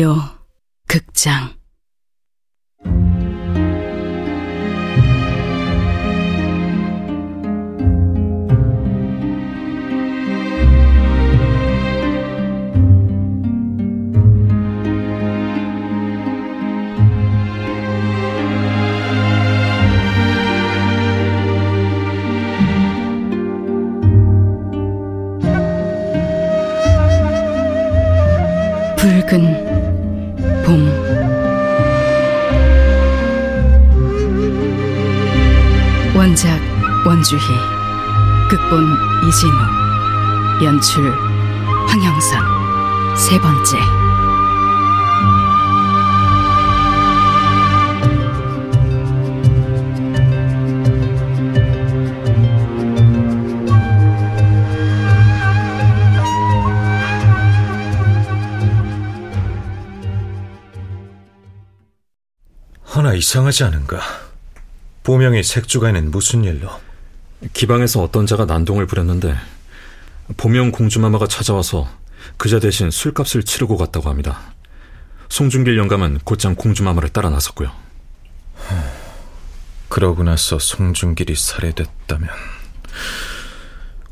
라디오 극장. 붉은 봄. 원작 원주희 극본 이진우 연출 황영선. 세 번째 허나 이상하지 않은가? 보명이 색주가에는 무슨 일로? 기방에서 어떤 자가 난동을 부렸는데 보명 공주마마가 찾아와서 그자 대신 술값을 치르고 갔다고 합니다. 송중길 영감은 곧장 공주마마를 따라 나섰고요. 그러고 나서 송중길이 살해됐다면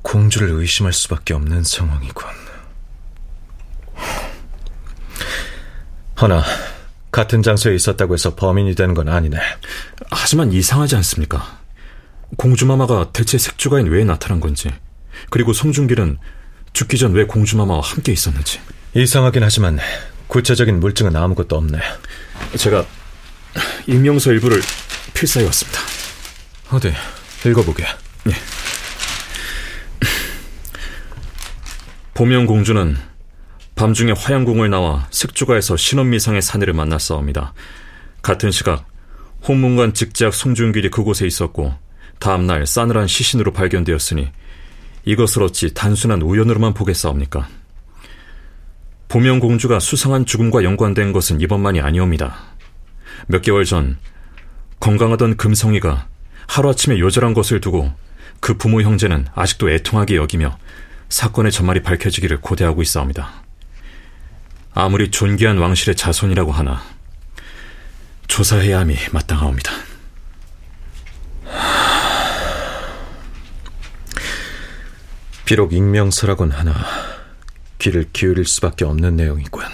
공주를 의심할 수밖에 없는 상황이군. 허나 같은 장소에 있었다고 해서 범인이 되는 건 아니네. 하지만 이상하지 않습니까? 공주마마가 대체 색주가엔 왜 나타난 건지, 그리고 송중길은 죽기 전 왜 공주마마와 함께 있었는지. 이상하긴 하지만 구체적인 물증은 아무것도 없네. 제가 임명서 일부를 필사해 왔습니다. 어디 읽어보게. 예. 보명 공주는 밤중에 화양궁을 나와 색주가에서 신원미상의 사내를 만났사옵니다. 같은 시각 홍문관 직작 송중길이 그곳에 있었고 다음날 싸늘한 시신으로 발견되었으니 이것을 어찌 단순한 우연으로만 보겠사옵니까? 보명 공주가 수상한 죽음과 연관된 것은 이번만이 아니옵니다. 몇 개월 전 건강하던 금성이가 하루아침에 요절한 것을 두고 그 부모 형제는 아직도 애통하게 여기며 사건의 전말이 밝혀지기를 고대하고 있사옵니다. 아무리 존귀한 왕실의 자손이라고 하나 조사해야 함이 마땅하옵니다. 비록 익명서라곤 하나 귀를 기울일 수밖에 없는 내용이군.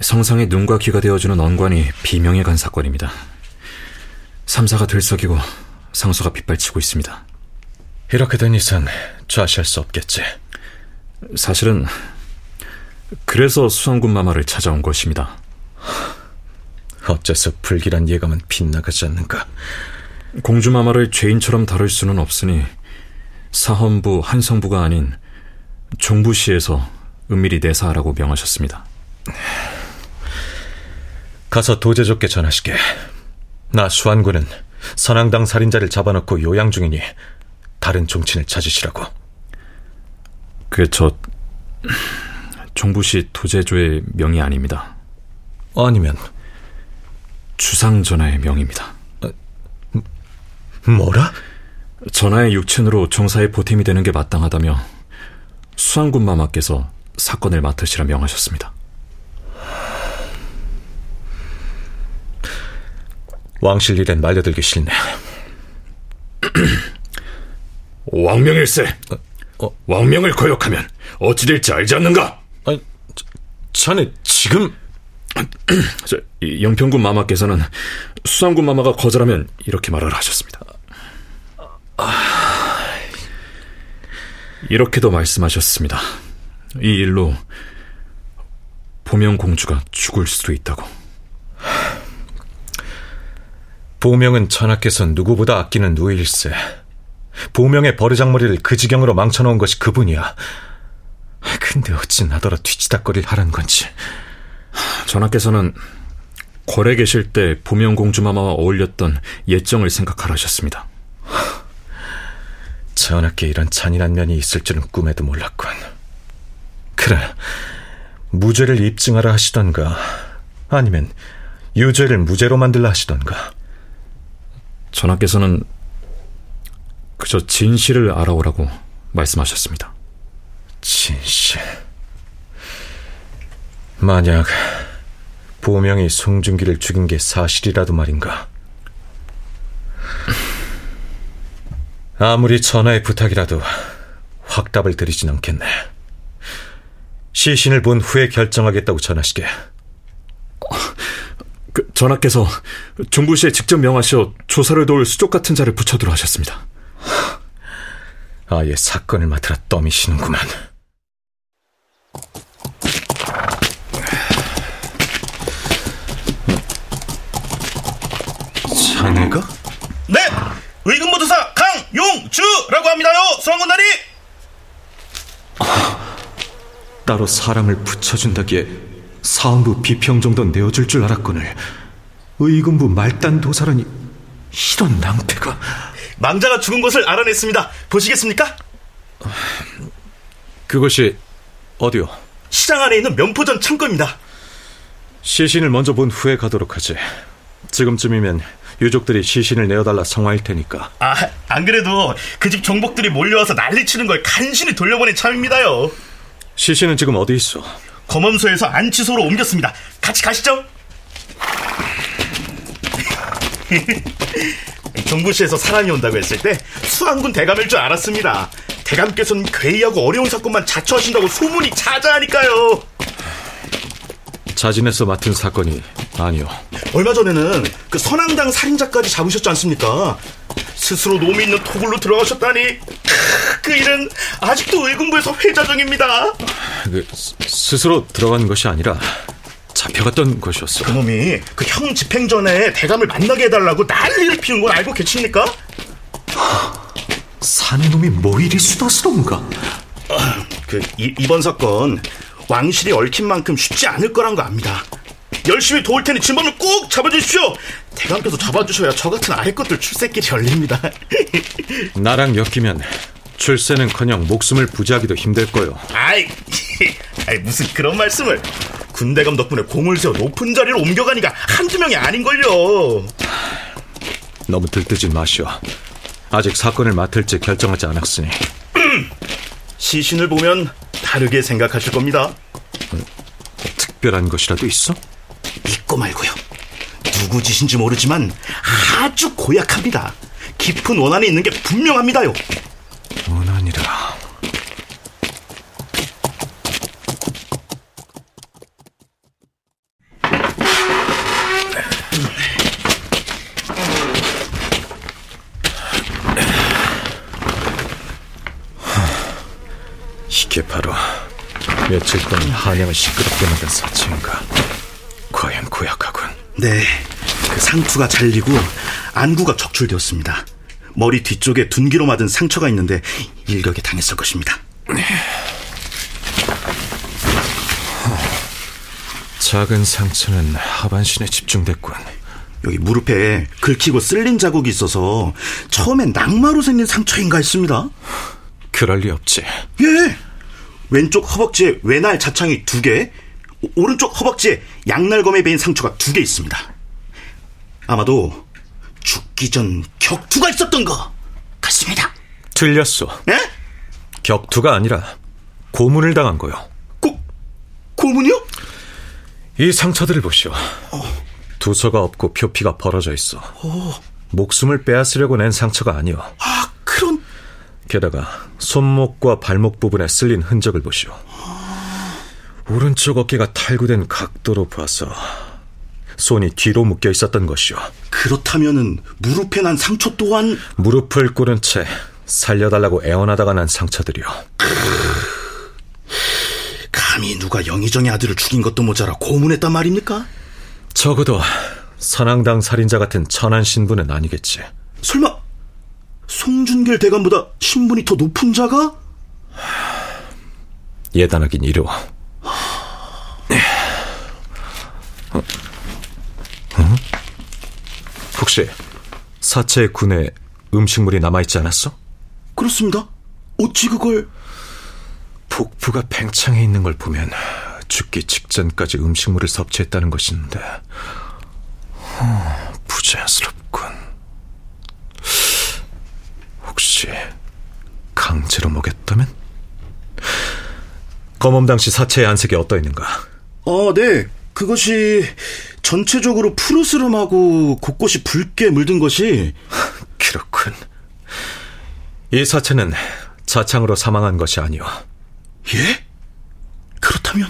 성상의 눈과 귀가 되어주는 언관이 비명에 간 사건입니다. 삼사가 들썩이고 상소가 빗발치고 있습니다. 이렇게 된 이상 좌시할 수 없겠지. 사실은 그래서 수상군 마마를 찾아온 것입니다. 어째서 불길한 예감은 빗나가지 않는가? 공주 마마를 죄인처럼 다룰 수는 없으니 사헌부 한성부가 아닌 종부시에서 은밀히 내사하라고 명하셨습니다. 가서 도제족께 전하시게. 나 수안군은 선앙당 살인자를 잡아놓고 요양 중이니 다른 종친을 찾으시라고. 그게 저 종부시 도제조의 명이 아닙니다. 아니면 주상 전하의 명입니다. 뭐라? 전하의 육친으로 정사의 보탬이 되는 게 마땅하다며 수안군 마마께서 사건을 맡으시라 명하셨습니다. 왕실 일엔 말려들기 싫네. 왕명일세. 어, 어? 왕명을 거역하면 어찌 될지 알지 않는가? 자네 지금 저, 영평군 마마께서는 수상군 마마가 거절하면 이렇게 말하라 하셨습니다. 이렇게도 말씀하셨습니다. 이 일로 보명 공주가 죽을 수도 있다고. 보명은 전하께서 누구보다 아끼는 누일세. 보명의 버르장머리를 그 지경으로 망쳐놓은 것이 그분이야. 근데 어찌 나더러 뒤치다거릴 하란 건지. 전하께서는 궐에 계실 때 보명공주마마와 어울렸던 예정을 생각하라셨습니다. 전하께 이런 잔인한 면이 있을 줄은 꿈에도 몰랐군. 그래, 무죄를 입증하라 하시던가, 아니면 유죄를 무죄로 만들라 하시던가. 전하께서는 그저 진실을 알아오라고 말씀하셨습니다. 진실. 만약 보명이 송중기를 죽인 게 사실이라도 말인가? 아무리 전하의 부탁이라도 확답을 드리진 않겠네. 시신을 본 후에 결정하겠다고 전하시게. 그 전하께서 종부 씨에 직접 명하셔 조사를 도울 수족 같은 자를 붙여두라 하셨습니다. 아예 사건을 맡으라 떠미시는구만. 자네가? 네! 의금보도사 강용주라고 합니다요, 수왕군다리! 따로 사람을 붙여준다기에 사원부 비평 정도 내어줄 줄 알았거늘 의금부 말단 도사라니 이런 낭패가 망자가 죽은 것을 알아냈습니다. 보시겠습니까? 그것이 어디요? 시장 안에 있는 면포전 창고입니다. 시신을 먼저 본 후에 가도록 하지. 지금쯤이면 유족들이 시신을 내어달라 성화일 테니까. 아, 안 그래도 그 집 종복들이 몰려와서 난리치는 걸 간신히 돌려보낸 참입니다요. 시신은 지금 어디 있어? 검언소에서 안치소로 옮겼습니다. 같이 가시죠. 정부시에서 사람이 온다고 했을 때 수안군 대감일 줄 알았습니다. 대감께서는 괴이하고 어려운 사건만 자처하신다고 소문이 자자하니까요. 자진해서 맡은 사건이 아니요. 얼마 전에는 그 선앙당 살인자까지 잡으셨지 않습니까? 스스로 놈이 있는 토굴로 들어가셨다니 그 일은 아직도 의군부에서 회자 중입니다. 그 스스로 들어간 것이 아니라 잡혀갔던 것이었어. 그놈이 그 형 집행 전에 대감을 만나게 해달라고 난리를 피운 건 알고 계십니까? 사내 놈이 뭐 이리 수다스러운가? 그 이, 이번 사건 왕실이 얽힌 만큼 쉽지 않을 거란 거 압니다. 열심히 도울 테니 진범을 꼭 잡아주십시오. 대감께서 잡아주셔야 저 같은 아래 것들 출세길이 열립니다. 나랑 엮이면 출세는커녕 목숨을 부지하기도 힘들 거요. 아이, 아이 무슨 그런 말씀을? 군대감 덕분에 공을 세워 높은 자리로 옮겨가니까 한두 명이 아닌걸요. 너무 들뜨지 마시오. 아직 사건을 맡을지 결정하지 않았으니. 시신을 보면 다르게 생각하실 겁니다. 특별한 것이라도 있어? 믿고 말고요. 누구 짓인지 모르지만 아주 고약합니다. 깊은 원한이 있는 게 분명합니다요. 원한이라. 이게 바로 며칠 동안 한양을 시끄럽게 만든 사체인가. 고약하군. 네, 그 상투가 잘리고 안구가 적출되었습니다. 머리 뒤쪽에 둔기로 맞은 상처가 있는데 일격에 당했을 것입니다. 작은 상처는 하반신에 집중됐군. 여기 무릎에 긁히고 쓸린 자국이 있어서 처음엔 낙마로 생긴 상처인가 했습니다. 그럴 리 없지. 예. 왼쪽 허벅지에 외날 자창이 두 개, 오른쪽 허벅지에 양날검에 베인 상처가 두 개 있습니다. 아마도 죽기 전 격투가 있었던 것 같습니다. 틀렸어. 예? 격투가 아니라 고문을 당한 거요. 고, 고문이요? 이 상처들을 보시오. 두서가 없고 표피가 벌어져 있어. 목숨을 빼앗으려고 낸 상처가 아니오. 아, 그런... 게다가 손목과 발목 부분에 쓸린 흔적을 보시오. 오른쪽 어깨가 탈구된 각도로 봐서 손이 뒤로 묶여 있었던 것이오. 그렇다면은 무릎에 난 상처 또한 무릎을 꿇은 채 살려달라고 애원하다가 난 상처들이오. 감히 누가 영의정의 아들을 죽인 것도 모자라 고문했단 말입니까? 적어도 선앙당 살인자 같은 천한 신분은 아니겠지. 설마 송준길 대감보다 신분이 더 높은 자가? 예단하긴 이르워. 어? 어? 혹시 사체 군에 음식물이 남아있지 않았어? 그렇습니다. 어찌 그걸... 복부가 팽창해 있는 걸 보면 죽기 직전까지 음식물을 섭취했다는 것인데 어, 부자연스럽군. 혹시 강제로 먹였다면? 검엄 당시 사체의 안색이 어떠했는가? 아, 네. 그것이 전체적으로 푸르스름하고 곳곳이 붉게 물든 것이 그렇군. 이 사체는 자창으로 사망한 것이 아니오. 예? 그렇다면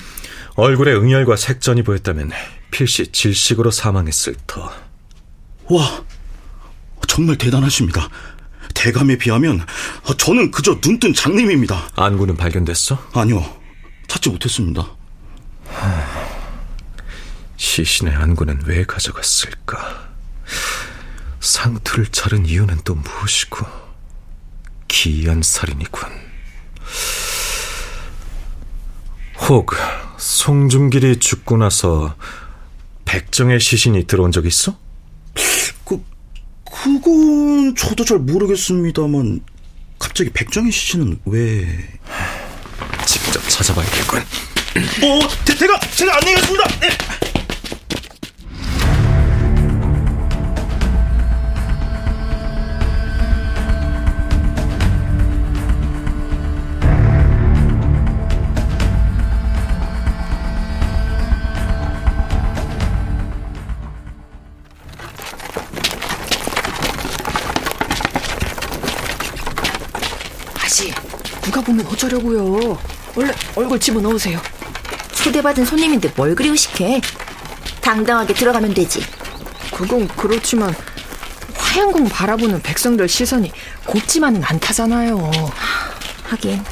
얼굴에 응열과 색전이 보였다면 필시 질식으로 사망했을 터. 와, 정말 대단하십니다. 대감에 비하면 저는 그저 눈뜬 장님입니다. 안구는 발견됐어? 아니요, 찾지 못했습니다. 시신의 안구는 왜 가져갔을까? 상투를 차른 이유는 또 무엇이고? 기이한 살인이군. 혹 송중길이 죽고 나서 백정의 시신이 들어온 적 있어? 그 그건 저도 잘 모르겠습니다만 갑자기 백정희 씨는 왜? 직접 찾아봐야겠군. 어, 대, 대가 제가 안내겠습니다. 네. 얼굴 집어넣으세요. 초대받은 손님인데 뭘 그리 의식해? 당당하게 들어가면 되지. 그건 그렇지만 화양궁 바라보는 백성들 시선이 곱지만은 않다잖아요. 하긴.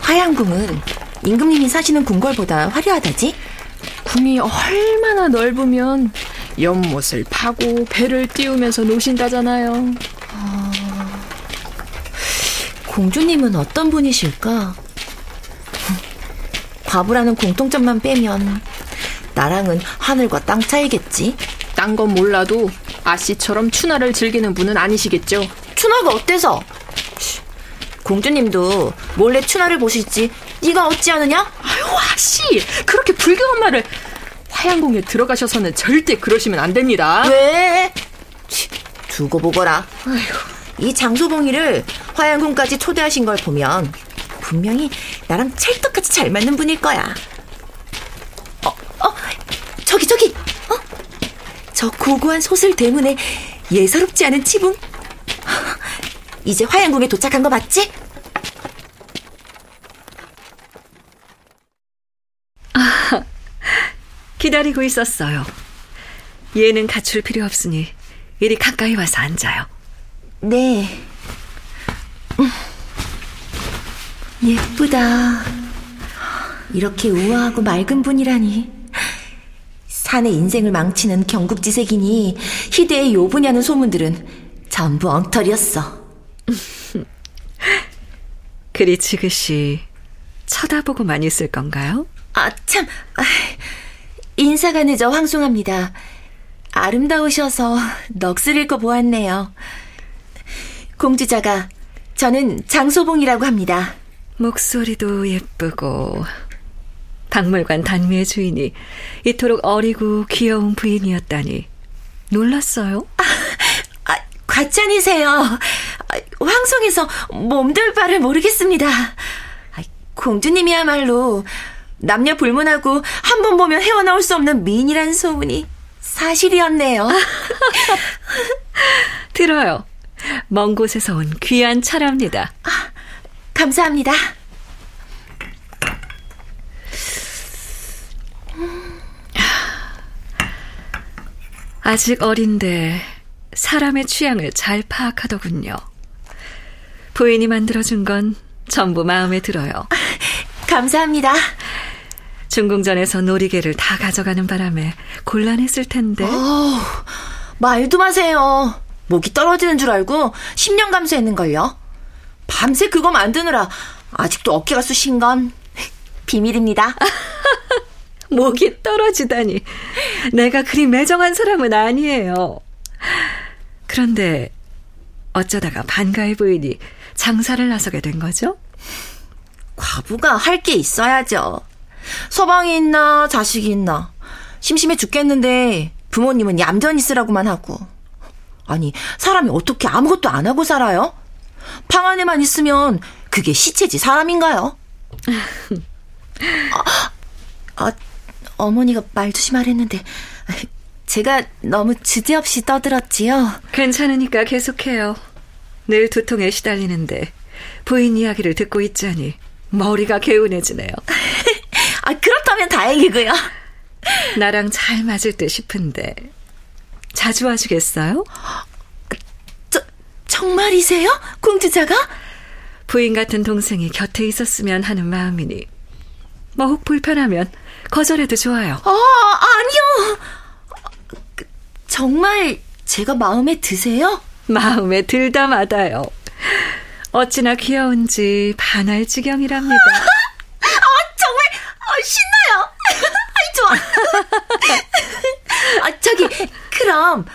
화양궁은 임금님이 사시는 궁궐보다 화려하다지? 궁이 얼마나 넓으면 연못을 파고 배를 띄우면서 노신다잖아요. 공주님은 어떤 분이실까? 과부라는 공통점만 빼면 나랑은 하늘과 땅 차이겠지? 딴 건 몰라도 아씨처럼 추나를 즐기는 분은 아니시겠죠? 추나가 어때서? 쉿, 공주님도 몰래 추나를 보실지 네가 어찌하느냐? 아유 아씨 그렇게 불경한 말을 화양궁에 들어가셔서는 절대 그러시면 안 됩니다. 왜? 치, 두고 보거라. 이 장소봉이를 화양궁까지 초대하신 걸 보면 분명히 나랑 찰떡같이 잘 맞는 분일 거야. 어, 어, 저기 저기, 어? 저 고고한 소슬 대문에 예사롭지 않은 지붕. 이제 화양궁에 도착한 거 맞지? 기다리고 있었어요. 얘는 갖출 필요 없으니 이리 가까이 와서 앉아요. 네. 음. 예쁘다. 이렇게 우아하고 맑은 분이라니. 산의 인생을 망치는 경국지색이니 희대의 요부냐는 소문들은 전부 엉터리였어. 그리 지그시 쳐다보고만 있을 건가요? 아, 참. 아, 인사가 늦어 황송합니다. 아름다우셔서 넋을 잃고 보았네요. 공주자가 저는 장소봉이라고 합니다. 목소리도 예쁘고 박물관 단미의 주인이 이토록 어리고 귀여운 부인이었다니 놀랐어요. 아, 과찬이세요. 아, 황송해서 몸둘 바를 모르겠습니다. 아, 공주님이야말로 남녀 불문하고 한 번 보면 헤어나올 수 없는 미인이란 소문이 사실이었네요. 들어요. 먼 곳에서 온 귀한 차랍니다. 감사합니다. 아직 어린데 사람의 취향을 잘 파악하더군요. 부인이 만들어준 건 전부 마음에 들어요. 감사합니다. 중궁전에서 놀이개를 다 가져가는 바람에 곤란했을 텐데. 어, 말도 마세요. 목이 떨어지는 줄 알고 10년 감수했는걸요. 밤새 그거 만드느라 아직도 어깨가 쑤신 건 비밀입니다. 목이 떨어지다니. 내가 그리 매정한 사람은 아니에요. 그런데 어쩌다가 반가의 부인이 장사를 나서게 된 거죠? 과부가 할 게 있어야죠. 서방이 있나 자식이 있나 심심해 죽겠는데 부모님은 얌전히 쓰라고만 하고 아니 사람이 어떻게 아무것도 안 하고 살아요? 방 안에만 있으면 그게 시체지 사람인가요? 아, 아 어머니가 말조심 하랬는데 제가 너무 주제없이 떠들었지요. 괜찮으니까 계속해요. 늘 두통에 시달리는데 부인 이야기를 듣고 있자니 머리가 개운해지네요. 아, 그렇다면 다행이고요. 나랑 잘 맞을 듯 싶은데 자주 와주겠어요? 저, 정말이세요? 공주자가? 부인 같은 동생이 곁에 있었으면 하는 마음이니 뭐 혹 불편하면 거절해도 좋아요. 아, 아니요. 그, 정말 제가 마음에 드세요? 마음에 들다 마다요. 어찌나 귀여운지 반할 지경이랍니다. 아, 정말 아, 신나요. 아이, 좋아. 아, 저기, 그럼,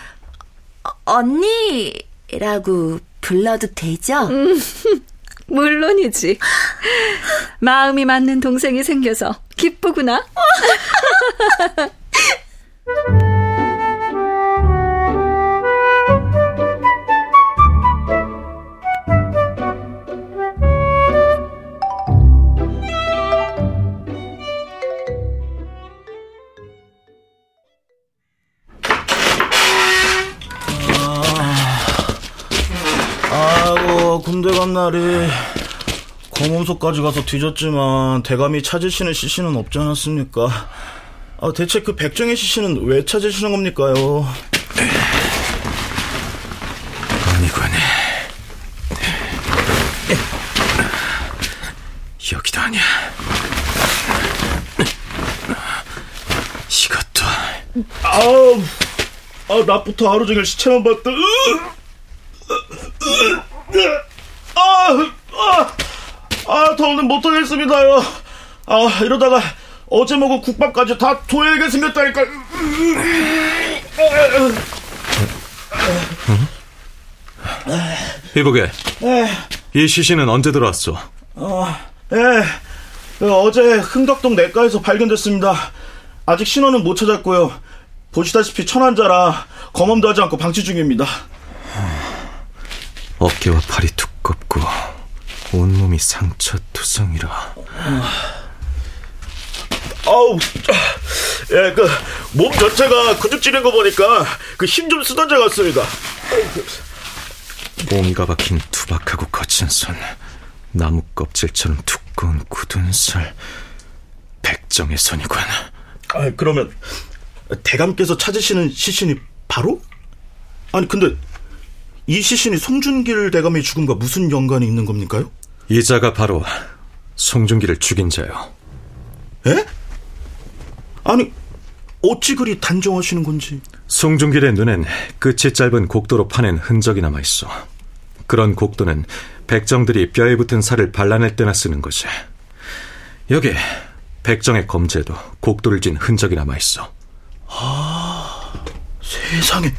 언니 라고 불러도 되죠? 음, 물론이지. 마음이 맞는 동생이 생겨서 기쁘구나. 검은소까지 가서 뒤졌지만 대감이 찾으시는 시신은 없지 않았습니까? 아, 대체 그 백정의 시신은 왜 찾으시는 겁니까요? 아니군. 여기도 아니야. 이것도 아우, 아, 낮부터 하루 종일 시체만 봤다. 아, 더는 못하겠습니다요. 아, 이러다가 어제 먹은 국밥까지 다 토해야게 생겼다니까. 이보게. 이 시신은 언제 들어왔어? 예, 그 어제 흥덕동 내과에서 발견됐습니다. 아직 신원은 못 찾았고요. 보시다시피 천환자라 검험도 하지 않고 방치 중입니다. 어깨와 팔이 두껍고 온몸이 상처 투성이라. 아우, 예, 그 몸 전체가 근육 찌는 거 보니까 그 힘 좀 쓰던 자 같습니다. 옹이가 박힌 투박하고 거친 손, 나무 껍질처럼 두꺼운 굳은 살, 백정의 손이군. 아, 그러면 대감께서 찾으시는 시신이 바로? 아니 근데 이 시신이 송준길 대감의 죽음과 무슨 연관이 있는 겁니까요? 이자가 바로 송중기를 죽인 자요. 에? 아니 어찌 그리 단정하시는 건지. 송중길의 눈엔 끝이 짧은 곡도로 파낸 흔적이 남아 있어. 그런 곡도는 백정들이 뼈에 붙은 살을 발라낼 때나 쓰는 것이. 여기 백정의 검제도 곡도를 쥔 흔적이 남아 있어. 아, 세상에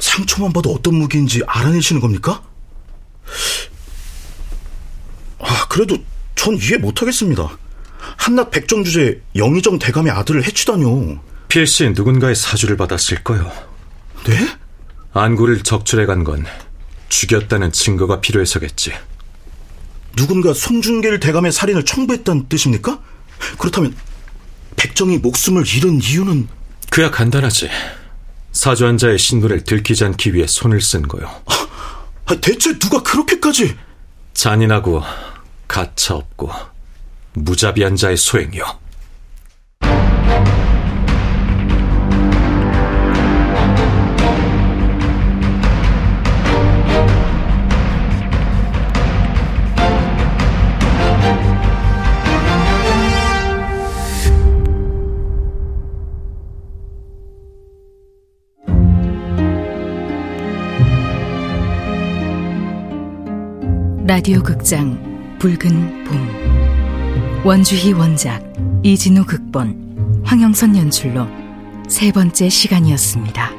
상처만 봐도 어떤 무기인지 알아내시는 겁니까? 아, 그래도 전 이해 못하겠습니다. 한낱 백정 주제 영의정 대감의 아들을 해치다뇨. 필시 누군가의 사주를 받았을 거요. 네? 안구를 적출해 간 건 죽였다는 증거가 필요해서겠지. 누군가 송중길 대감의 살인을 청부했다는 뜻입니까? 그렇다면 백정이 목숨을 잃은 이유는 그야 간단하지. 사주한 자의 신분을 들키지 않기 위해 손을 쓴 거요. 아, 대체 누가 그렇게까지? 잔인하고 가차 없고 무자비한 자의 소행이요. 라디오 극장 붉은 봄 원주희 원작 이진우 극본 황영선 연출로 세 번째 시간이었습니다.